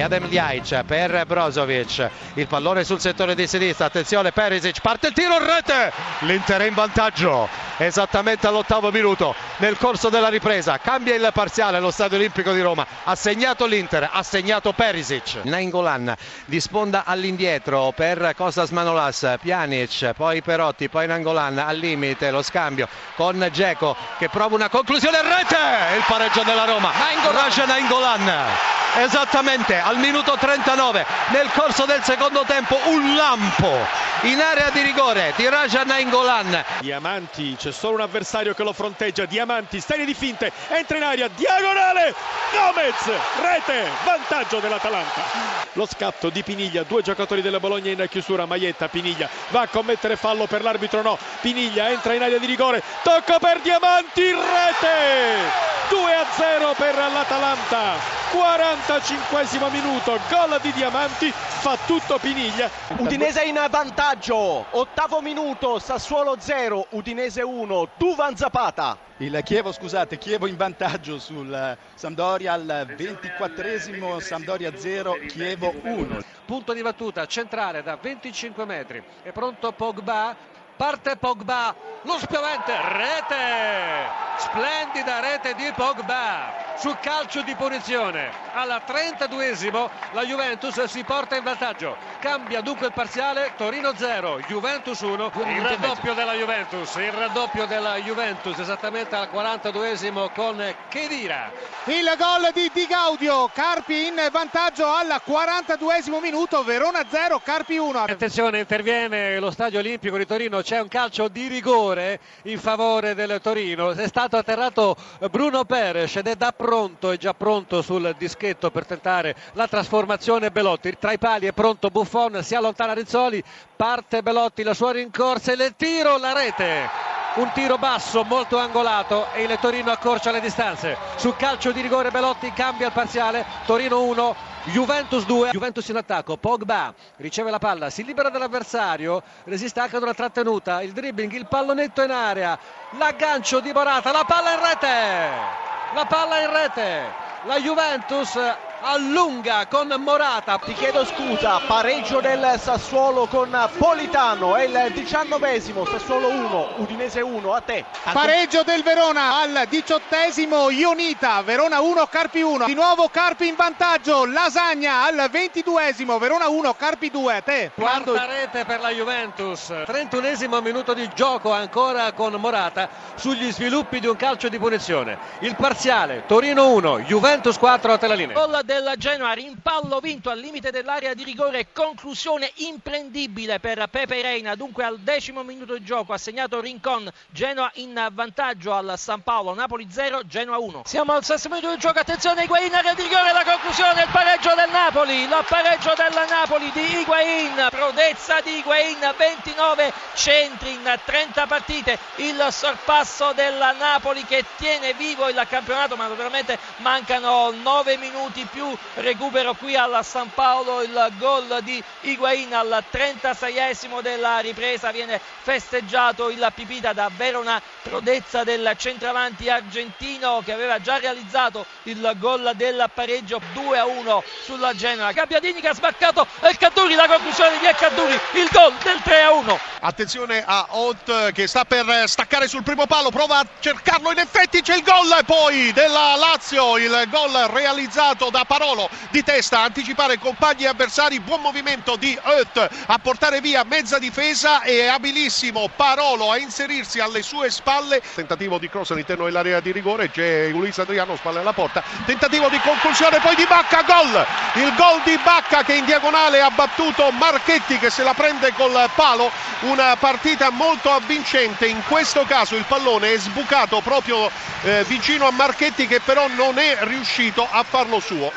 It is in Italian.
Adem Ljajic per Brozovic, il pallone sul settore di sinistra, attenzione Perisic, parte il tiro in rete, l'Inter è in vantaggio. Esattamente all'ottavo minuto nel corso della ripresa, cambia il parziale allo Stadio Olimpico di Roma, ha segnato l'Inter, ha segnato Perisic. Nainggolan di sponda all'indietro per Costas Manolas, Pjanic, poi Perotti, poi Nangolan al limite, lo scambio con Geco che prova una conclusione in rete, il pareggio della Roma, Raja Nainggolan esattamente al minuto 39 nel corso del secondo tempo un lampo in area di rigore di Raja Nainggolan Diamanti c'è solo un avversario che lo fronteggia. Diamanti serie di finte entra in aria diagonale Gomez rete vantaggio dell'Atalanta. Lo scatto di Piniglia due giocatori della Bologna in chiusura Maietta Piniglia va a commettere fallo per l'arbitro no. Piniglia entra in area di rigore tocca per Diamanti rete 2 a 0 per l'Atalanta 45 minuto gol di Diamanti fa tutto Piniglia Udinese in vantaggio ottavo minuto Sassuolo 0 Udinese 1 Duvan Zapata il Chievo, scusate, Chievo in vantaggio sul Sampdoria al 24esimo, Sampdoria 0, Chievo 1. Punto di battuta centrale da 25 metri. È pronto Pogba, parte Pogba, lo spiovente, rete! Splendida rete di Pogba su calcio di punizione. Alla 32esimo la Juventus si porta in vantaggio. Cambia dunque il parziale Torino 0, Juventus 1. Il raddoppio della Juventus, il raddoppio della Juventus esattamente al 42esimo con Chedira. Il gol di Di Gaudio, Carpi in vantaggio al 42esimo minuto, Verona 0, Carpi 1. Attenzione, interviene lo Stadio Olimpico di Torino, c'è un calcio di rigore in favore del Torino. È stato atterrato Bruno Peres ed è da pronto, è già pronto sul dischetto per tentare la trasformazione Belotti. Tra i pali è pronto Buffon, si allontana Rizzoli, parte Belotti, la sua rincorsa e il tiro, la rete. Un tiro basso molto angolato e il Torino accorcia le distanze. Su calcio di rigore Belotti cambia il parziale, Torino 1, Juventus 2, Juventus in attacco, Pogba riceve la palla, si libera dall'avversario, resiste anche ad una trattenuta, il dribbling, il pallonetto in area, l'aggancio di Morata, la palla in rete, la palla in rete, la Juventus allunga con Morata. Ti chiedo scusa, pareggio del Sassuolo con Politano, è il diciannovesimo, Sassuolo 1, Udinese 1, a te. Pareggio del Verona al diciottesimo, Ionita, Verona 1, Carpi 1. Di nuovo Carpi in vantaggio, Lasagna al ventiduesimo, Verona 1, Carpi 2, a te. Quarta rete per la Juventus, 31esimo minuto di gioco ancora con Morata sugli sviluppi di un calcio di punizione. Il parziale, Torino 1, Juventus 4 a te la linea. Gol del Genoa, rimpallo vinto al limite dell'area di rigore, conclusione imprendibile per Pepe Reina, dunque al decimo minuto di gioco ha segnato Rincon, Genoa in vantaggio al San Paolo, Napoli 0, Genoa 1. Siamo al sesto minuto di gioco, attenzione Higuain, area di rigore, la conclusione, il pareggio del Napoli, il pareggio del Napoli di Higuain, prodezza di Higuain, 29 centri in 30 partite, il sorpasso del Napoli che tiene vivo il campionato, ma naturalmente mancano 9 minuti più recupero qui al San Paolo il gol di Higuain al 36esimo della ripresa. Viene festeggiato il Pipita da Verona prodezza del centravanti argentino che aveva già realizzato il gol del pareggio 2 a 1 sulla Genoa. Gabbiadini che ha sbarcato il Caduri la conclusione di El il gol del 3 a 1 attenzione a Holt che sta per staccare sul primo palo prova a cercarlo. In effetti c'è il gol poi della Lazio il gol realizzato da Parolo di testa, anticipare compagni e avversari, buon movimento di Hoet a portare via mezza difesa e abilissimo Parolo a inserirsi alle sue spalle. Tentativo di cross all'interno dell'area di rigore, c'è Luis Adriano, spalle alla porta. Tentativo di conclusione poi di Bacca, gol! Il gol di Bacca che in diagonale ha battuto Marchetti che se la prende col palo. Una partita molto avvincente, in questo caso il pallone è sbucato proprio eh, vicino a Marchetti che però non è riuscito a farlo suo.